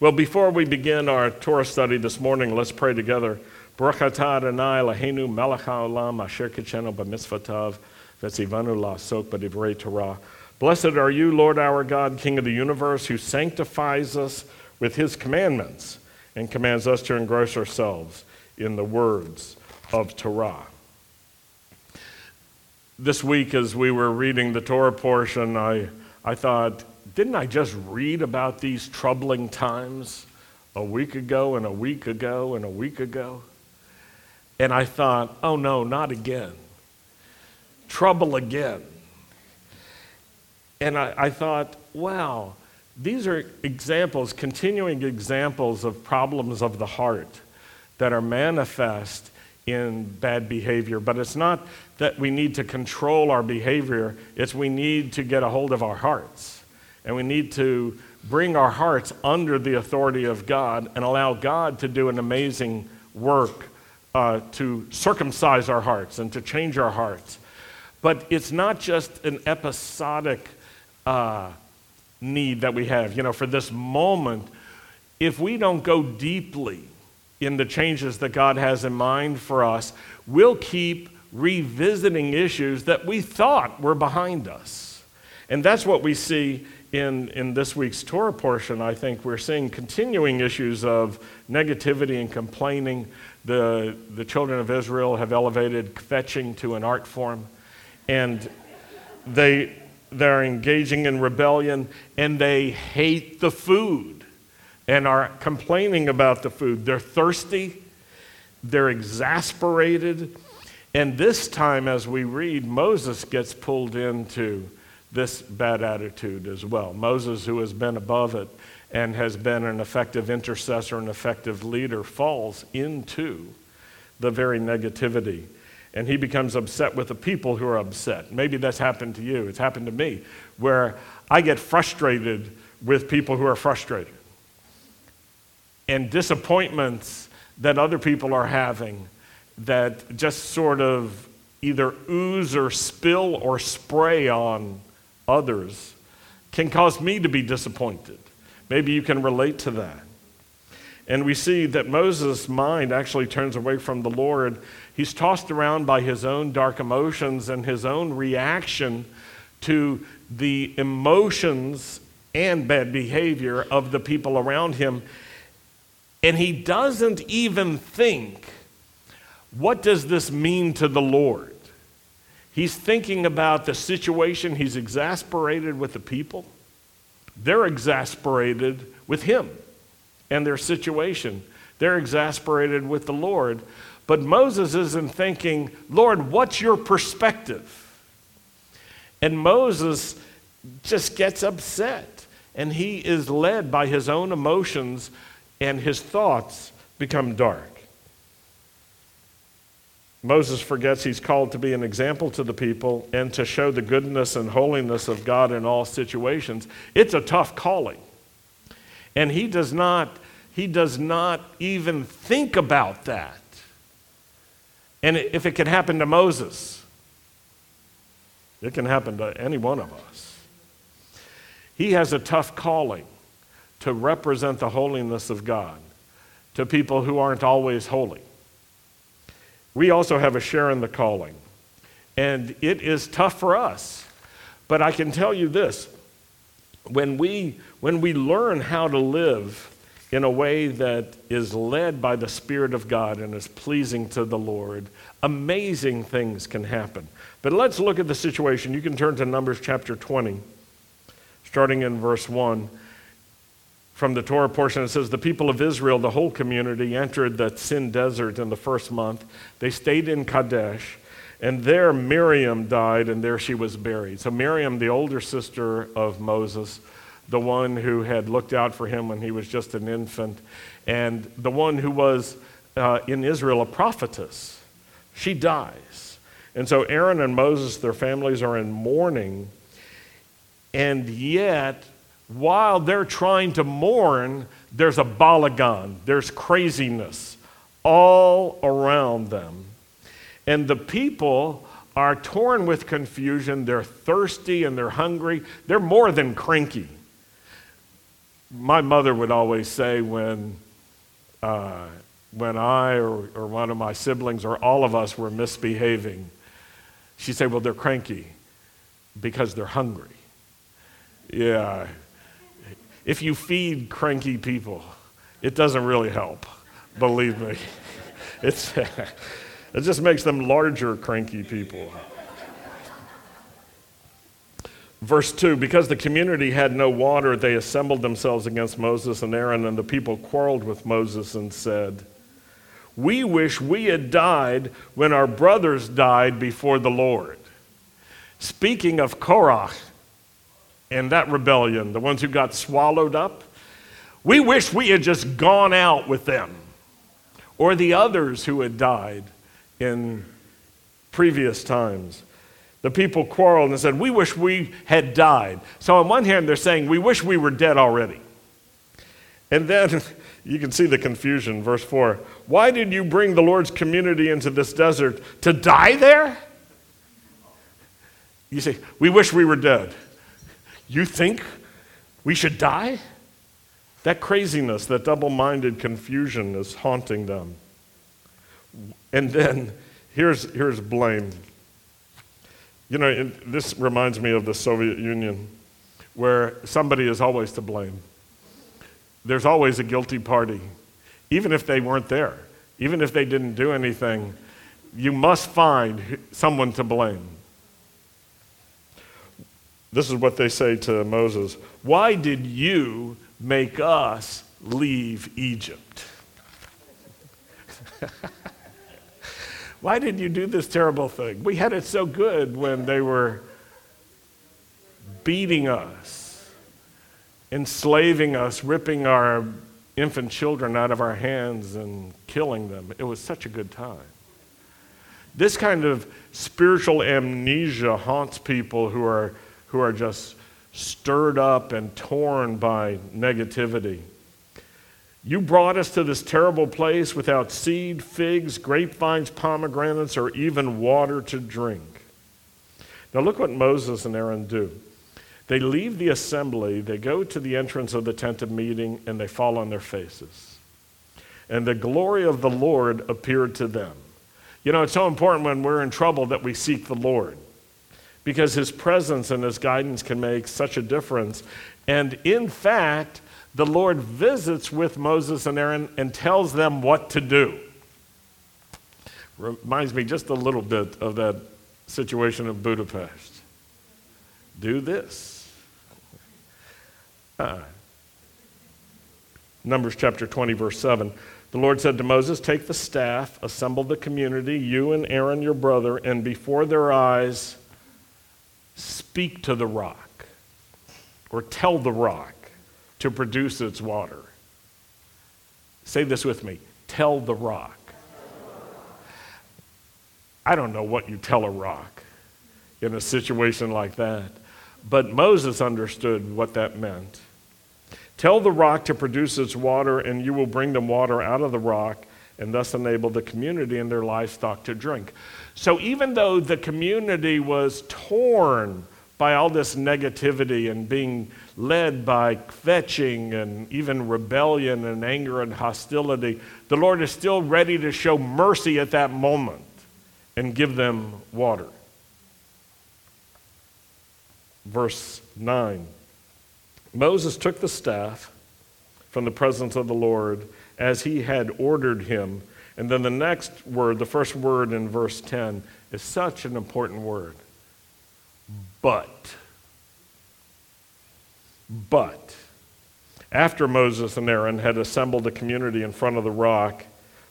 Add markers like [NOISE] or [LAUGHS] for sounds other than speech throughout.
Well, before we begin our Torah study this morning, let's pray together. Blessed are you, Lord our God, King of the universe, who sanctifies us with his commandments and commands us to engross ourselves in the words of Torah. This week, as we were reading the Torah portion, I, I thought, didn't I just read about these troubling times a week ago and a week ago and a week ago? And I thought, oh no, not again. Trouble again. And I, I thought, wow, these are examples, continuing examples of problems of the heart that are manifest in bad behavior. But it's not that we need to control our behavior, it's we need to get a hold of our hearts. And we need to bring our hearts under the authority of God and allow God to do an amazing work uh, to circumcise our hearts and to change our hearts. But it's not just an episodic uh, need that we have. You know, for this moment, if we don't go deeply in the changes that God has in mind for us, we'll keep revisiting issues that we thought were behind us. And that's what we see in, in this week's Torah portion, I think we're seeing continuing issues of negativity and complaining. The, the children of Israel have elevated kvetching to an art form, and they, they're engaging in rebellion, and they hate the food and are complaining about the food. They're thirsty, they're exasperated, and this time, as we read, Moses gets pulled into this bad attitude as well. Moses, who has been above it and has been an effective intercessor, an effective leader, falls into the very negativity. And he becomes upset with the people who are upset. Maybe that's happened to you. It's happened to me, where I get frustrated with people who are frustrated. And disappointments that other people are having that just sort of either ooze or spill or spray on others can cause me to be disappointed. Maybe you can relate to that. And we see that Moses' mind actually turns away from the Lord. He's tossed around by his own dark emotions and his own reaction to the emotions and bad behavior of the people around him. And he doesn't even think, what does this mean to the Lord? He's thinking about the situation. He's exasperated with the people. They're exasperated with him and their situation. They're exasperated with the Lord. But Moses isn't thinking, Lord, what's your perspective? And Moses just gets upset and he is led by his own emotions and his thoughts become dark. Moses forgets he's called to be an example to the people and to show the goodness and holiness of God in all situations. It's a tough calling. And he does not he does not even think about that. And if it can happen to Moses, it can happen to any one of us. He has a tough calling to represent the holiness of God to people who aren't always holy we also have a share in the calling. And it is tough for us. But I can tell you this when we, when we learn how to live in a way that is led by the Spirit of God and is pleasing to the Lord, amazing things can happen. But let's look at the situation. You can turn to Numbers chapter 20, starting in verse 1 from the Torah portion, it says, The people of Israel, the whole community, entered the Sin desert in the first month. They stayed in Kadesh, and there Miriam died, and there she was buried. So, Miriam, the older sister of Moses, the one who had looked out for him when he was just an infant, and the one who was uh, in Israel a prophetess, she dies. And so, Aaron and Moses, their families are in mourning, and yet, while they're trying to mourn, there's a balagan, there's craziness all around them. And the people are torn with confusion, they're thirsty and they're hungry, they're more than cranky. my mother would always say when, uh, when I or, or one of my siblings or all of us were misbehaving, she'd say, Well, they're cranky because they're hungry. Yeah. If you feed cranky people, it doesn't really help, believe me. It's, [LAUGHS] it just makes them larger, cranky people. Verse 2 Because the community had no water, they assembled themselves against Moses and Aaron, and the people quarreled with Moses and said, We wish we had died when our brothers died before the Lord. Speaking of Korah and that rebellion, the ones who got swallowed up, we wish we had just gone out with them or the others who had died in previous times the people quarreled and said, We wish we had died. So, on one hand, they're saying, We wish we were dead already. And then [LAUGHS] you can see the confusion. Verse 4 Why did you bring the Lord's community into this desert to die there? You say, We wish we were dead. You think we should die? That craziness, that double minded confusion is haunting them. And then here's, here's blame. You know, this reminds me of the Soviet Union, where somebody is always to blame. There's always a guilty party, even if they weren't there, even if they didn't do anything. You must find someone to blame. This is what they say to Moses Why did you make us leave Egypt? [LAUGHS] Why did you do this terrible thing? We had it so good when they were beating us, enslaving us, ripping our infant children out of our hands and killing them. It was such a good time. This kind of spiritual amnesia haunts people who are, who are just stirred up and torn by negativity. You brought us to this terrible place without seed, figs, grapevines, pomegranates, or even water to drink. Now, look what Moses and Aaron do. They leave the assembly, they go to the entrance of the tent of meeting, and they fall on their faces. And the glory of the Lord appeared to them. You know, it's so important when we're in trouble that we seek the Lord because his presence and his guidance can make such a difference. And in fact, the Lord visits with Moses and Aaron and tells them what to do. Reminds me just a little bit of that situation of Budapest. Do this. Uh, Numbers chapter 20, verse 7. The Lord said to Moses, Take the staff, assemble the community, you and Aaron your brother, and before their eyes, speak to the rock, or tell the rock to produce its water. Say this with me tell the rock. I don't know what you tell a rock in a situation like that, but Moses understood what that meant. Tell the rock to produce its water, and you will bring them water out of the rock, and thus enable the community and their livestock to drink. So, even though the community was torn by all this negativity and being led by kvetching and even rebellion and anger and hostility, the Lord is still ready to show mercy at that moment and give them water. Verse 9 Moses took the staff from the presence of the Lord as he had ordered him. And then the next word, the first word in verse 10, is such an important word. But. But after Moses and Aaron had assembled the community in front of the rock,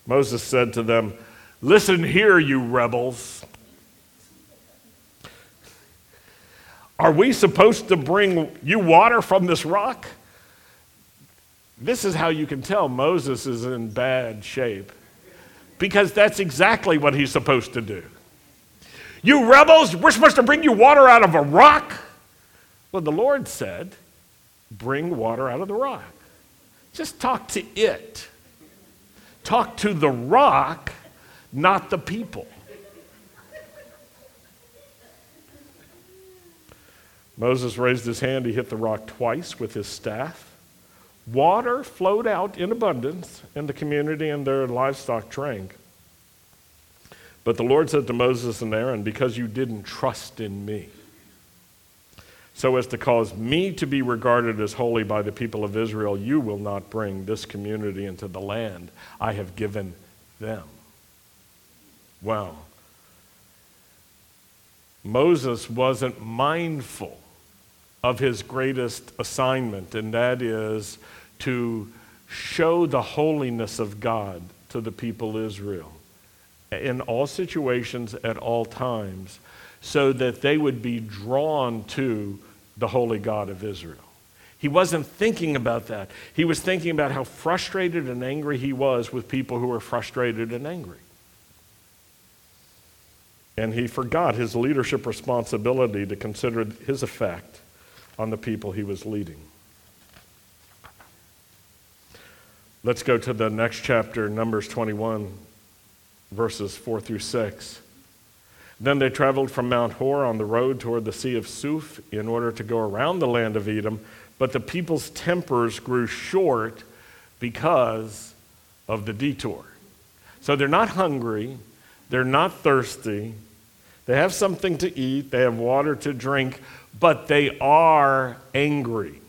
Moses said to them, Listen here, you rebels. Are we supposed to bring you water from this rock? This is how you can tell Moses is in bad shape. Because that's exactly what he's supposed to do. You rebels, we're supposed to bring you water out of a rock? Well, the Lord said, bring water out of the rock. Just talk to it. Talk to the rock, not the people. Moses raised his hand, he hit the rock twice with his staff. Water flowed out in abundance, and the community and their livestock drank. But the Lord said to Moses and Aaron, Because you didn't trust in me, so as to cause me to be regarded as holy by the people of Israel, you will not bring this community into the land I have given them. Wow. Moses wasn't mindful of his greatest assignment, and that is to show the holiness of God to the people Israel in all situations at all times so that they would be drawn to the holy God of Israel. He wasn't thinking about that. He was thinking about how frustrated and angry he was with people who were frustrated and angry. And he forgot his leadership responsibility to consider his effect on the people he was leading. Let's go to the next chapter, Numbers 21, verses 4 through 6. Then they traveled from Mount Hor on the road toward the Sea of Suf in order to go around the land of Edom, but the people's tempers grew short because of the detour. So they're not hungry, they're not thirsty, they have something to eat, they have water to drink, but they are angry.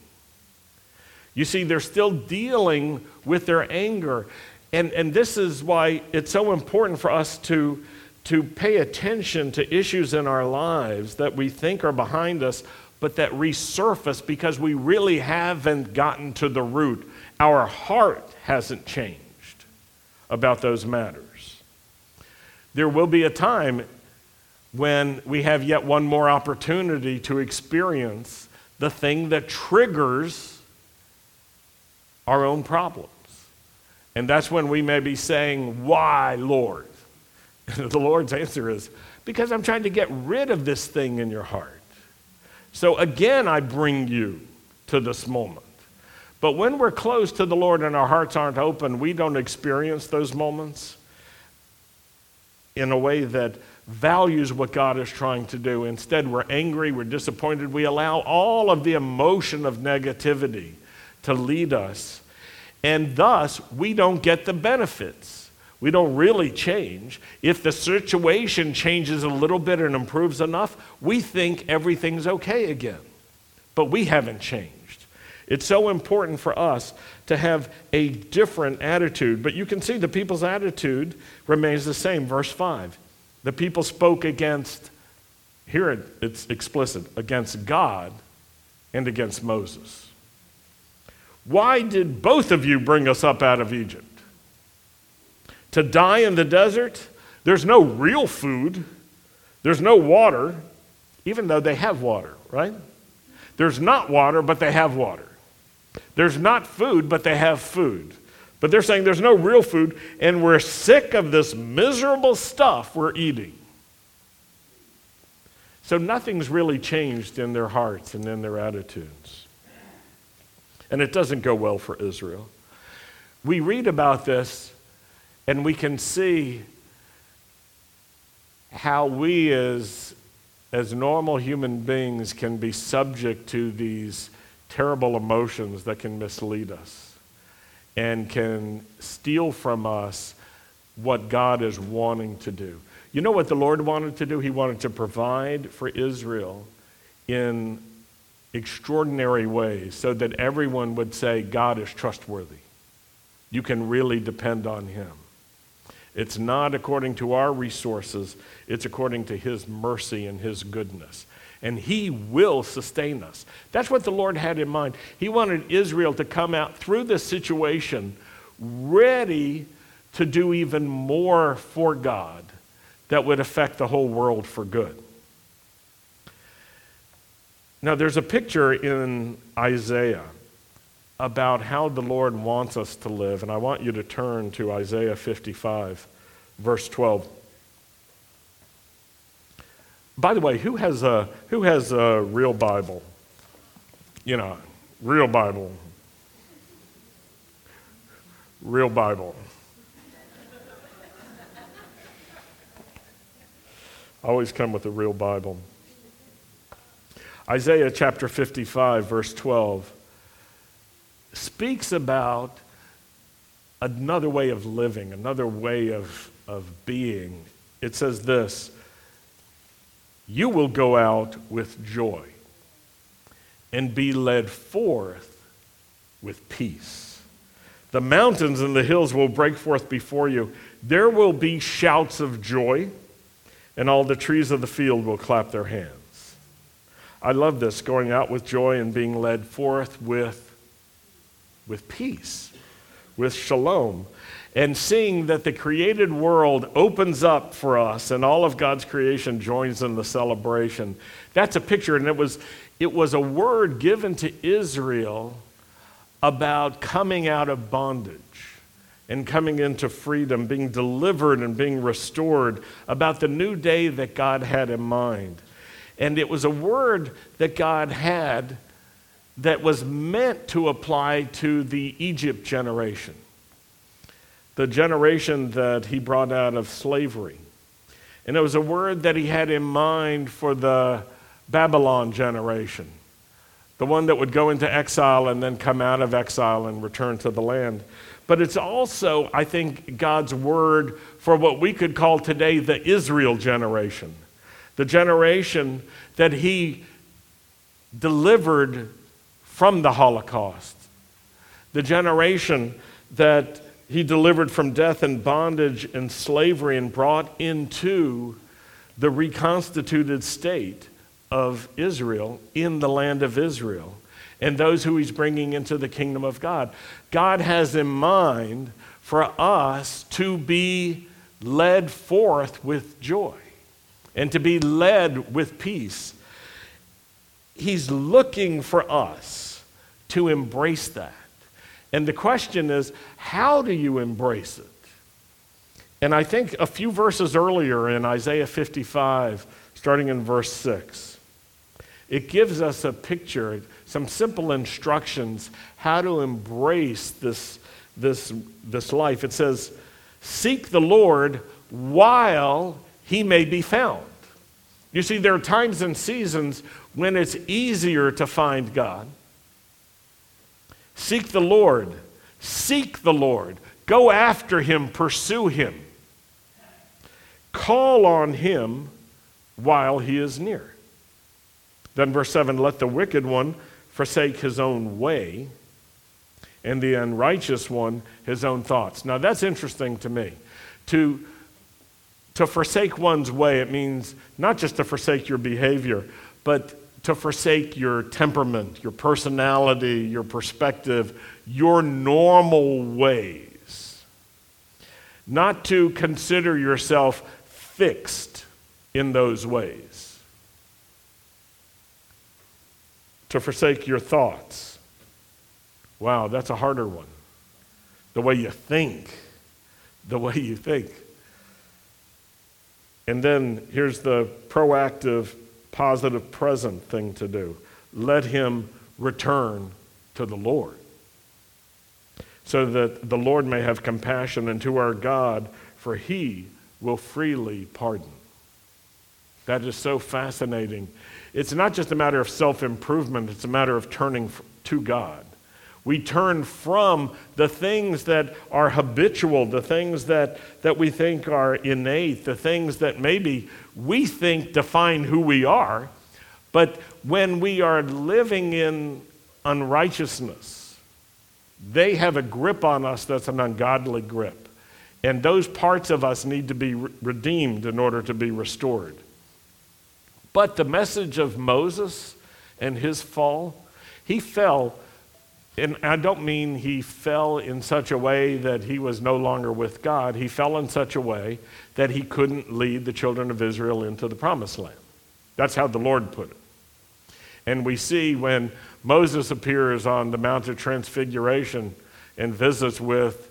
You see, they're still dealing with their anger. And, and this is why it's so important for us to to pay attention to issues in our lives that we think are behind us, but that resurface because we really haven't gotten to the root. Our heart hasn't changed about those matters. There will be a time when we have yet one more opportunity to experience the thing that triggers our own problems. And that's when we may be saying, Why, Lord? [LAUGHS] the Lord's answer is, Because I'm trying to get rid of this thing in your heart. So again, I bring you to this moment. But when we're close to the Lord and our hearts aren't open, we don't experience those moments in a way that values what God is trying to do. Instead, we're angry, we're disappointed, we allow all of the emotion of negativity to lead us, and thus we don't get the benefits we don't really change. If the situation changes a little bit and improves enough, we think everything's okay again. But we haven't changed. It's so important for us to have a different attitude. But you can see the people's attitude remains the same. Verse 5. The people spoke against, here it's explicit, against God and against Moses. Why did both of you bring us up out of Egypt? to die in the desert. There's no real food, there's no water, even though they have water, right? There's not water, but they have water. There's not food, but they have food. But they're saying there's no real food, and we're sick of this miserable stuff we're eating. So nothing's really changed in their hearts and in their attitudes. And it doesn't go well for Israel. We read about this and we can see how we, as, as normal human beings, can be subject to these terrible emotions that can mislead us and can steal from us what God is wanting to do. You know what the Lord wanted to do? He wanted to provide for Israel in extraordinary ways so that everyone would say, God is trustworthy. You can really depend on Him. It's not according to our resources, it's according to His mercy and His goodness. And He will sustain us. That's what the Lord had in mind. He wanted Israel to come out through this situation ready to do even more for God that would affect the whole world for good. Now, there's a picture in Isaiah about how the Lord wants us to live. And I want you to turn to Isaiah 55, verse 12. By the way, who has a, who has a real Bible? You know, real Bible. Real Bible. always come with a real Bible. Isaiah chapter 55, verse 12 speaks about another way of living, another way of, of being. It says this You will go out with joy and be led forth with peace. The mountains and the hills will break forth before you. There will be shouts of joy, and all the trees of the field will clap their hands. I love this going out with joy and being led forth with, with peace, with shalom, and seeing that the created world opens up for us and all of God's creation joins in the celebration. That's a picture, and it was, it was a word given to Israel about coming out of bondage and coming into freedom, being delivered and being restored, about the new day that God had in mind. And it was a word that God had that was meant to apply to the Egypt generation, the generation that he brought out of slavery. And it was a word that he had in mind for the Babylon generation the one that would go into exile and then come out of exile and return to the land. But it's also, I think, God's word for what we could call today the Israel generation, the generation that He delivered from the Holocaust, the generation that He delivered from death and bondage and slavery and brought into the reconstituted state of Israel in the land of Israel and those who he's bringing into the kingdom of God. God has in mind for us to be led forth with joy and to be led with peace. He's looking for us to embrace that. And the question is, how do you embrace it? And I think a few verses earlier in Isaiah 55, starting in verse 6, it gives us a picture, some simple instructions how to embrace this, this, this life. It says, Seek the Lord while he may be found. You see, there are times and seasons when it's easier to find God. Seek the Lord. Seek the Lord. Go after him. Pursue him. Call on him while he is near. Then, verse 7 let the wicked one forsake his own way, and the unrighteous one his own thoughts. Now, that's interesting to me. To, to forsake one's way, it means not just to forsake your behavior, but to forsake your temperament, your personality, your perspective, your normal ways. Not to consider yourself fixed in those ways. to forsake your thoughts. Wow, that's a harder one. The way you think. The way you think. And then here's the proactive, positive, present thing to do let him return to the Lord, so that the Lord may have compassion unto our God, for he will freely pardon. That is so fascinating it's not just a matter of self improvement, it's a matter of turning to God. We turn from the things that are habitual, the things that, that we think are innate, the things that maybe we think define who we are. But when we are living in unrighteousness, they have a grip on us that's an ungodly grip. And those parts of us need to be re- redeemed in order to be restored. But the message of Moses and his fall, he fell, and I don't mean he fell in such a way that he was no longer with God. He fell in such a way that he couldn't lead the children of Israel into the promised land. That's how the Lord put it. And we see when Moses appears on the Mount of Transfiguration and visits with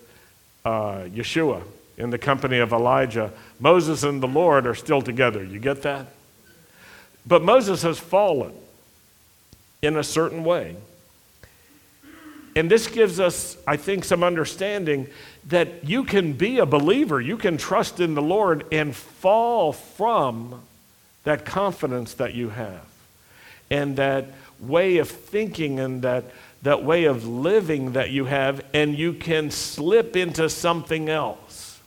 uh, Yeshua in the company of Elijah, Moses and the Lord are still together. You get that? But Moses has fallen in a certain way. And this gives us, I think, some understanding that you can be a believer, you can trust in the Lord and fall from that confidence that you have and that way of thinking and that, that way of living that you have, and you can slip into something else.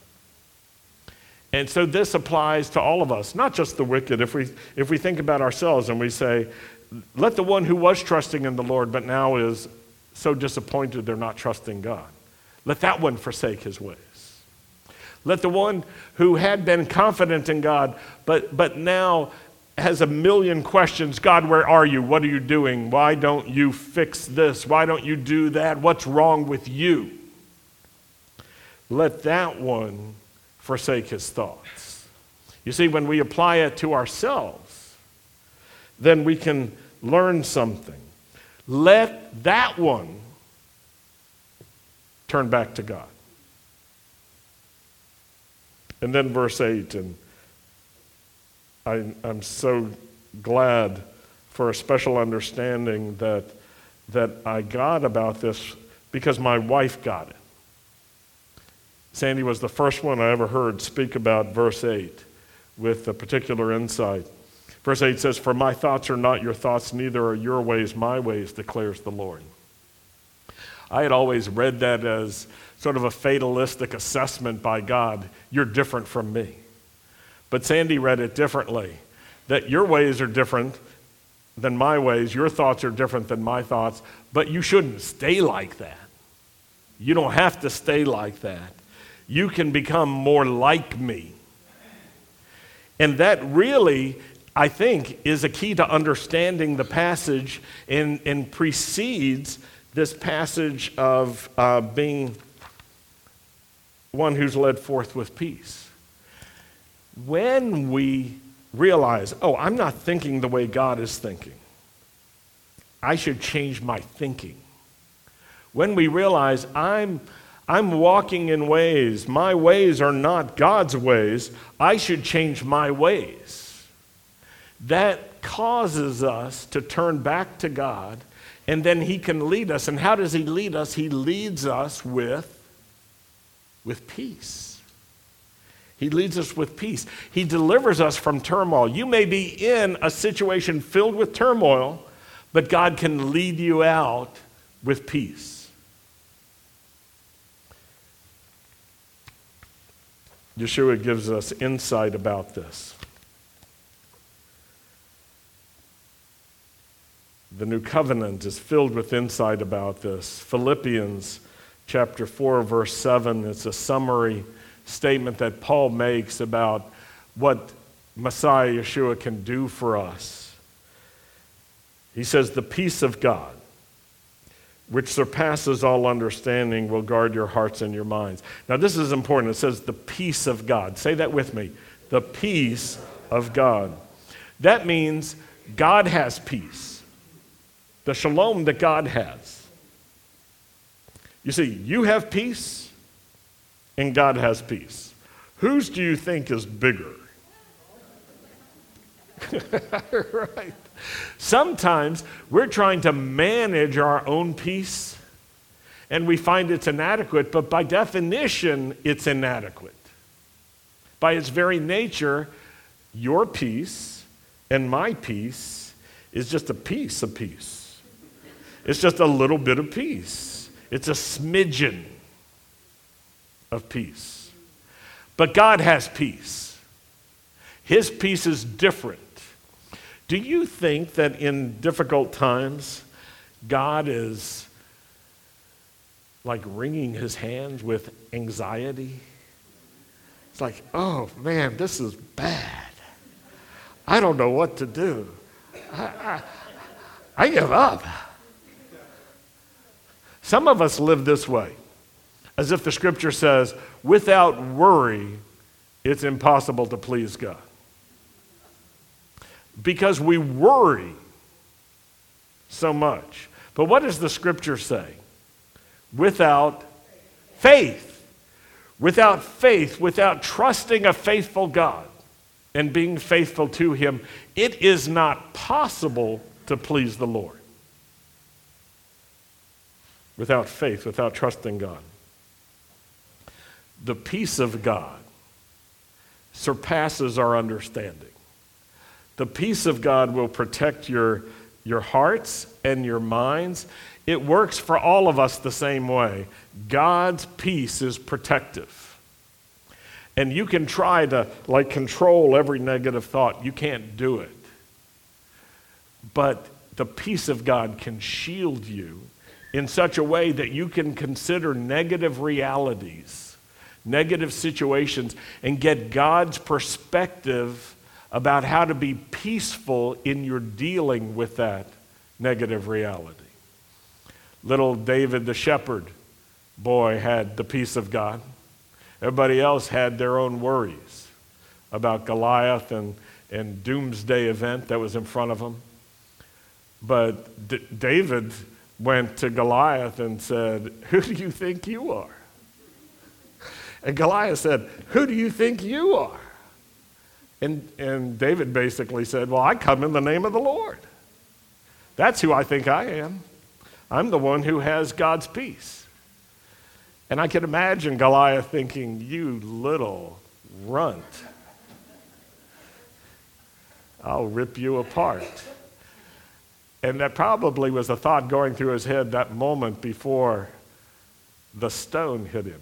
And so this applies to all of us, not just the wicked. If we, if we think about ourselves and we say, let the one who was trusting in the Lord but now is so disappointed they're not trusting God, let that one forsake his ways. Let the one who had been confident in God but, but now has a million questions God, where are you? What are you doing? Why don't you fix this? Why don't you do that? What's wrong with you? Let that one forsake his thoughts. You see, when we apply it to ourselves, then we can learn something. Let that one turn back to God. And then verse 8, and I, am so glad for a special understanding that, that I got about this because my wife got it. Sandy was the first one I ever heard speak about verse 8 with a particular insight. Verse 8 says, For my thoughts are not your thoughts, neither are your ways my ways, declares the Lord. I had always read that as sort of a fatalistic assessment by God. You're different from me. But Sandy read it differently that your ways are different than my ways, your thoughts are different than my thoughts, but you shouldn't stay like that. You don't have to stay like that. You can become more like me. And that really, I think, is a key to understanding the passage and, and precedes this passage of uh, being one who's led forth with peace when we realize, oh, I'm not thinking the way God is thinking, I should change my thinking. When we realize I'm, I'm walking in ways, my ways are not God's ways, I should change my ways. That causes us to turn back to God, and then He can lead us. And how does He lead us? He leads us with, with peace. He leads us with peace. He delivers us from turmoil. You may be in a situation filled with turmoil, but God can lead you out with peace. Yeshua gives us insight about this. The new covenant is filled with insight about this. Philippians chapter 4 verse 7 it's a summary statement that Paul makes about what Messiah Yeshua can do for us. He says, The peace of God, which surpasses all understanding, will guard your hearts and your minds. Now, this is important. It says, The peace of God. Say that with me. The peace of God. That means God has peace, the shalom that God has. You see, you have peace and God has peace. Whose do you think is bigger? [LAUGHS] right. Sometimes we're trying to manage our own peace and we find it's inadequate, but by definition, it's inadequate. By its very nature, your peace and my peace is just a piece of peace. It's just a little bit of peace. It's a smidgen of peace. But God has peace. His peace is different. Do you think that in difficult times, God is like wringing his hands with anxiety? It's like, oh man, this is bad. I don't know what to do. I, I, I give up. Some of us live this way as if the scripture says, without worry, it's impossible to please God. Because we worry so much. But what does the scripture say? Without faith. Without faith, without trusting a faithful God and being faithful to Him, it is not possible to please the Lord. Without faith, without trusting God the peace of God surpasses our understanding. The peace of God will protect your, your hearts and your minds. It works for all of us the same way. God's peace is protective. And you can try to like control every negative thought. You can't do it. But the peace of God can shield you in such a way that you can consider negative realities, negative situations, and get God's perspective about how to be peaceful in your dealing with that negative reality. Little David the shepherd boy had the peace of God. Everybody else had their own worries about Goliath and, and doomsday event that was in front of them. But D- David went to Goliath and said, Who do you think you are? And Goliath said, Who do you think you are? And, and David basically said, Well, I come in the name of the Lord. That's who I think I am. I'm the one who has God's peace. And I can imagine Goliath thinking, You little runt. I'll rip you apart. And that probably was a thought going through his head that moment before the stone hit him.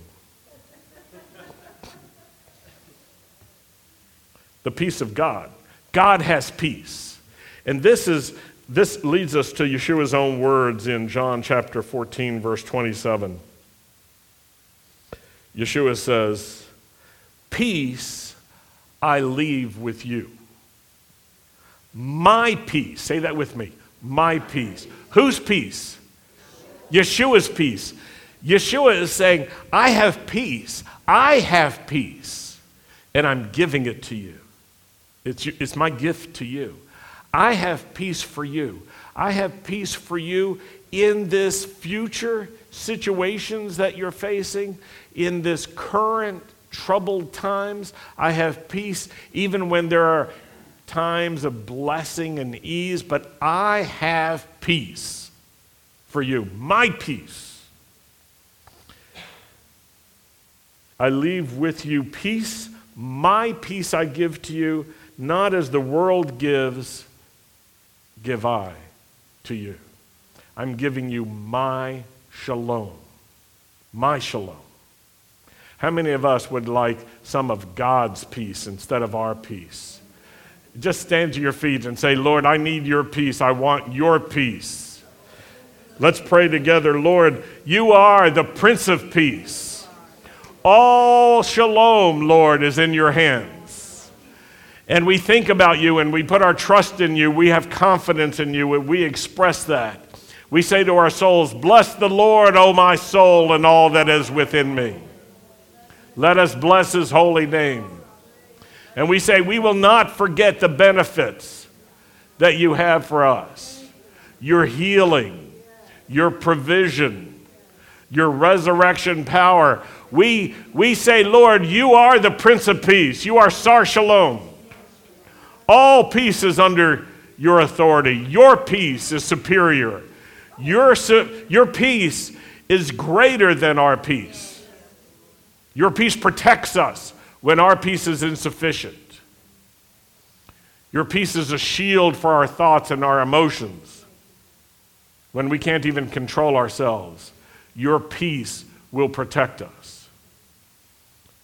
the peace of God. God has peace. And this is this leads us to Yeshua's own words in John chapter 14 verse 27. Yeshua says, "Peace I leave with you. My peace, say that with me my peace. Whose peace? Yeshua's peace. Yeshua is saying, I have peace. I have peace. And I'm giving it to you. It's, it's my gift to you. I have peace for you. I have peace for you in this future situations that you're facing, in this current troubled times. I have peace even when there are times of blessing and ease, but I have peace for you, my peace. I leave with you peace. My peace I give to you, not as the world gives, give I to you. I'm giving you my shalom. My shalom. How many of us would like some of God's peace instead of our peace? Just stand to your feet and say, Lord, I need your peace. I want your peace. Let's pray together. Lord, you are the Prince of Peace. All shalom, Lord, is in your hands. And we think about you and we put our trust in you. We have confidence in you and we express that. We say to our souls, Bless the Lord, O my soul, and all that is within me. Let us bless his holy name. And we say, We will not forget the benefits that you have for us your healing, your provision, your resurrection power. We, we say, Lord, you are the Prince of Peace. You are Sar Shalom. All peace is under your authority. Your peace is superior. Your, your peace is greater than our peace. Your peace protects us when our peace is insufficient. Your peace is a shield for our thoughts and our emotions when we can't even control ourselves. Your peace will protect us.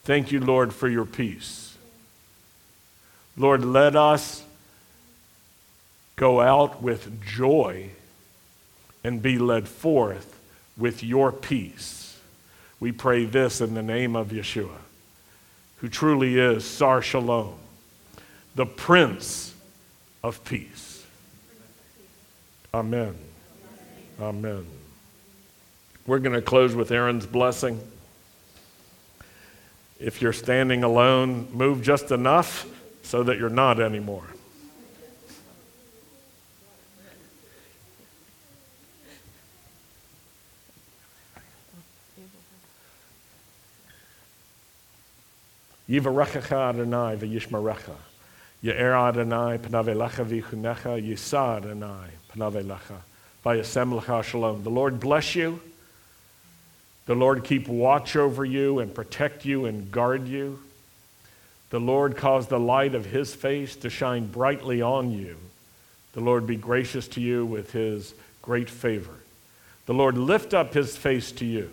Thank you, Lord, for your peace. Lord, let us go out with joy and be led forth with your peace. We pray this in the name of Yeshua who truly is Sar Shalom, the Prince of Peace. Amen. Amen. We're going to close with Aaron's blessing. If you're standing alone, move just enough so that you're not anymore. Yivarechecha Adonai v'yishmarecha. Ye'er Adonai p'navelecha v'chunecha. Yisa Adonai p'navelecha v'yasem lecha shalom. The Lord bless you. The Lord keep watch over you and protect you and guard you. The Lord cause the light of his face to shine brightly on you The Lord be gracious to you with his great favor. The Lord lift up his face to you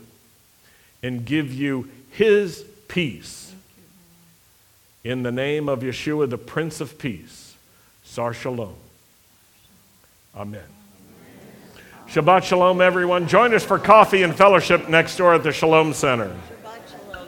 and give you his peace. In the name of Yeshua, the Prince of Peace, Sar Shalom. Amen. Shabbat Shalom, everyone. Join us for coffee and fellowship next door at the Shalom Center.